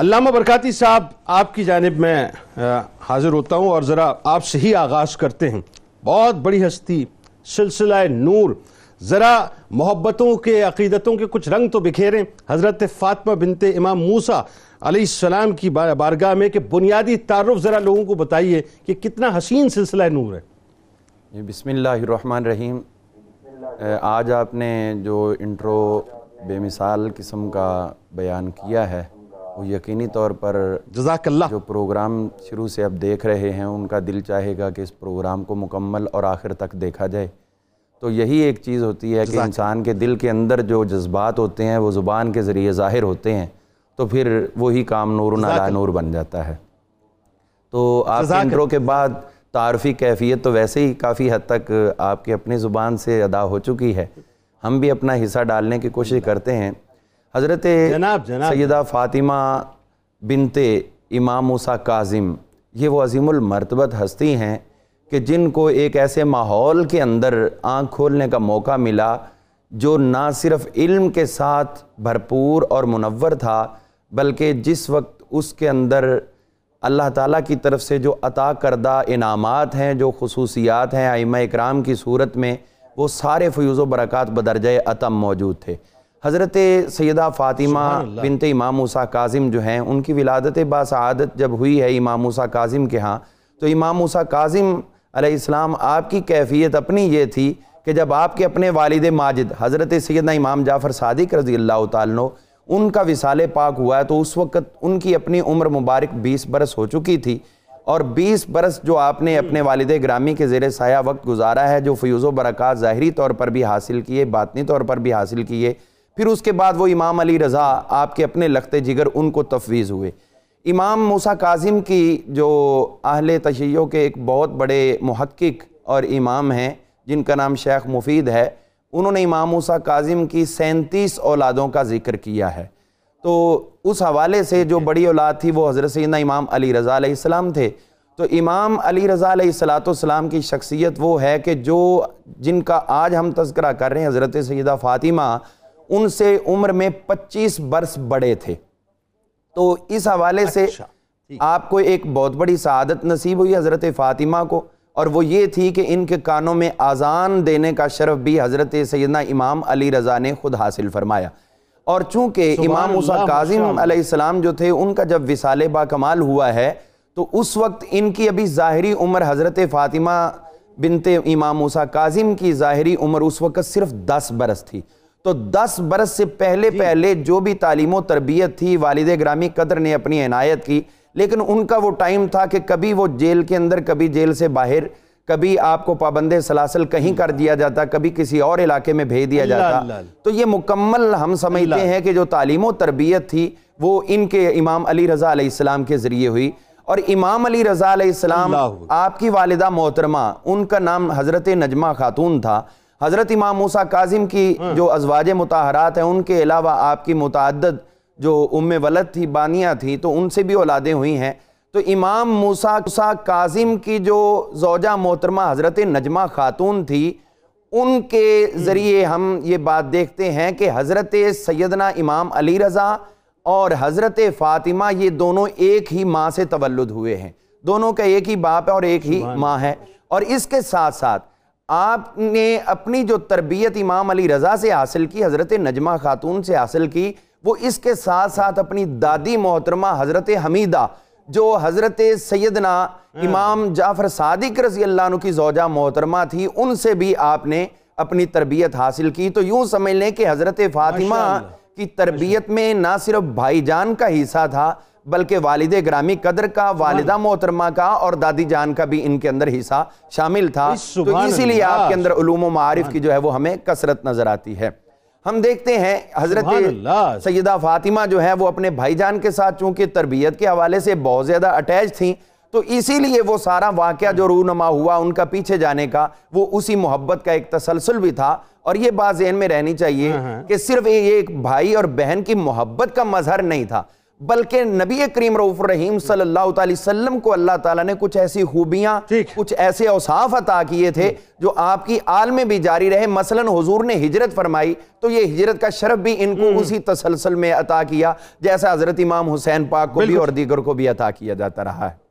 علامہ برکاتی صاحب، آپ کی جانب میں حاضر ہوتا ہوں اور ذرا آپ سے ہی آغاز کرتے ہیں۔ بہت بڑی ہستی، سلسلہ نور۔ ذرا محبتوں کے، عقیدتوں کے کچھ رنگ تو بکھیریں۔ حضرت فاطمہ بنت امام موسیٰ علیہ السلام کی بارگاہ میں کہ بنیادی تعارف ذرا لوگوں کو بتائیے کہ کتنا حسین سلسلہ نور ہے۔ جی، بسم اللہ الرحمن الرحیم۔ آج آپ نے جو انٹرو بے مثال قسم کا بیان کیا ہے وہ یقینی طور پر جزاک اللہ۔ جو پروگرام شروع سے اب دیکھ رہے ہیں ان کا دل چاہے گا کہ اس پروگرام کو مکمل اور آخر تک دیکھا جائے۔ تو یہی ایک چیز ہوتی ہے کہ انسان کے دل کے اندر جو جذبات ہوتے ہیں وہ زبان کے ذریعے ظاہر ہوتے ہیں تو پھر وہی کام نور نالا نور بن جاتا ہے۔ تو آپ کے انٹرو کے بعد تعارفی کیفیت تو ویسے ہی کافی حد تک آپ کے اپنی زبان سے ادا ہو چکی ہے۔ ہم بھی اپنا حصہ ڈالنے کی کوشش کرتے ہیں۔ حضرت جناب جناب۔ سیدہ فاطمہ بنت امام موسیٰ کاظم یہ وہ عظیم المرتبت ہستی ہیں کہ جن کو ایک ایسے ماحول کے اندر آنکھ کھولنے کا موقع ملا جو نہ صرف علم کے ساتھ بھرپور اور منور تھا بلکہ جس وقت اس کے اندر اللہ تعالیٰ کی طرف سے جو عطا کردہ انعامات ہیں جو خصوصیات ہیں ائمہ اکرام کی صورت میں وہ سارے فیوز و برکات بدرجہ عتم موجود تھے۔ حضرت سیدہ فاطمہ بنت امام موسیٰ کاظم جو ہیں ان کی ولادت باسعادت جب ہوئی ہے امام موسیٰ کاظم کے ہاں تو امام موسیٰ کاظم علیہ السلام آپ کی کیفیت اپنی یہ تھی کہ جب آپ کے اپنے والد ماجد حضرت سیدہ امام جعفر صادق رضی اللہ تعالیٰ ان کا وصال پاک ہوا ہے تو اس وقت ان کی اپنی عمر مبارک بیس برس ہو چکی تھی۔ اور بیس برس جو آپ نے اپنے والد گرامی کے زیر سایہ وقت گزارا ہے جو فیوز و برکات ظاہری طور پر بھی حاصل کیے باطنی طور پر بھی حاصل کیے پھر اس کے بعد وہ امام علی رضا آپ کے اپنے لخت جگر ان کو تفویض ہوئے۔ امام موسیٰ کاظم کی جو اہل تشیعوں کے ایک بہت بڑے محقق اور امام ہیں، جن کا نام شیخ مفید ہے، انہوں نے امام موسیٰ کاظم کی سینتیس اولادوں کا ذکر کیا ہے۔ تو اس حوالے سے جو بڑی اولاد تھی، وہ حضرت سیدنا امام علی رضا علیہ السلام تھے۔ تو امام علی رضا علیہ السلاۃ السلام کی شخصیت وہ ہے کہ جو جن کا آج ہم تذکرہ کر رہے ہیں، حضرت سیدہ فاطمہ ان سے عمر میں پچیس برس بڑے تھے۔ تو اس حوالے سے اچھا، آپ کو ایک بہت بڑی سعادت نصیب ہوئی حضرت فاطمہ کو اور وہ یہ تھی کہ ان کے کانوں میں آزان دینے کا شرف بھی حضرت سیدنا امام علی رضا نے خود حاصل فرمایا۔ اور چونکہ امام موسیٰ کاظم علیہ السلام جو تھے ان کا جب وصال با کمال ہوا ہے تو اس وقت ان کی ابھی ظاہری عمر حضرت فاطمہ بنت امام موسیٰ کاظم کی ظاہری عمر اس وقت صرف دس برس تھی۔ تو دس برس سے پہلے جی۔ پہلے جو بھی تعلیم و تربیت تھی والد گرامی قدر نے اپنی عنایت کی لیکن ان کا وہ ٹائم تھا کہ کبھی وہ جیل کے اندر کبھی جیل سے باہر کبھی آپ کو پابند سلاسل کہیں کر دیا جاتا کبھی کسی اور علاقے میں بھیج دیا جاتا۔ تو یہ مکمل ہم سمجھتے ہیں کہ جو تعلیم و تربیت تھی وہ ان کے امام علی رضا علیہ السلام کے ذریعے ہوئی۔ اور امام علی رضا علیہ السلام آپ کی والدہ محترمہ ان کا نام حضرت نجمہ خاتون تھا۔ حضرت امام موسیٰ کاظم کی ہاں۔ جو ازواج متحرات ہیں ان کے علاوہ آپ کی متعدد جو ام ولد تھی بانیاں تھی تو ان سے بھی اولادیں ہوئی ہیں۔ تو امام موسیٰ کاظم کی جو زوجہ محترمہ حضرت نجمہ خاتون تھی ان کے ذریعے ہم یہ بات دیکھتے ہیں کہ حضرت سیدنا امام علی رضا اور حضرت فاطمہ یہ دونوں ایک ہی ماں سے تولد ہوئے ہیں۔ دونوں کا ایک ہی باپ ہے اور ایک ہی ماں ہے۔ اور اس کے ساتھ ساتھ آپ نے اپنی جو تربیت امام علی رضا سے حاصل کی حضرت نجمہ خاتون سے حاصل کی وہ اس کے ساتھ ساتھ اپنی دادی محترمہ حضرت حمیدہ جو حضرت سیدنا امام جعفر صادق رضی اللہ عنہ کی زوجہ محترمہ تھی ان سے بھی آپ نے اپنی تربیت حاصل کی۔ تو یوں سمجھ لیں کہ حضرت فاطمہ کی تربیت میں نہ صرف بھائی جان کا حصہ تھا بلکہ والد گرامی قدر کا والدہ محترمہ کا اور دادی جان کا بھی ان کے اندر حصہ شامل تھا۔ تو اسی لیے آپ کے اندر علوم و معارف کی جو ہے وہ ہمیں کثرت نظر آتی ہے۔ ہم دیکھتے ہیں حضرت سیدہ فاطمہ جو ہے وہ اپنے بھائی جان کے ساتھ چونکہ تربیت کے حوالے سے بہت زیادہ اٹیچ تھیں تو اسی لیے وہ سارا واقعہ جو رونما ہوا ان کا پیچھے جانے کا وہ اسی محبت کا ایک تسلسل بھی تھا۔ اور یہ بات ذہن میں رہنی چاہیے ہاں، ہاں۔ کہ صرف ایک بھائی اور بہن کی محبت کا مظہر نہیں تھا۔ بلکہ نبی کریم رعوف الرحیم صلی اللہ تعالی وسلم کو اللہ تعالیٰ نے کچھ ایسی خوبیاں۔ کچھ ایسے اوصاف عطا کیے تھے جو آپ کی آل میں بھی جاری رہے۔ مثلا حضور نے ہجرت فرمائی تو یہ ہجرت کا شرف بھی ان کو اسی تسلسل میں عطا کیا جیسا حضرت امام حسین پاک کو بھی اور دیگر کو بھی عطا کیا جاتا رہا ہے۔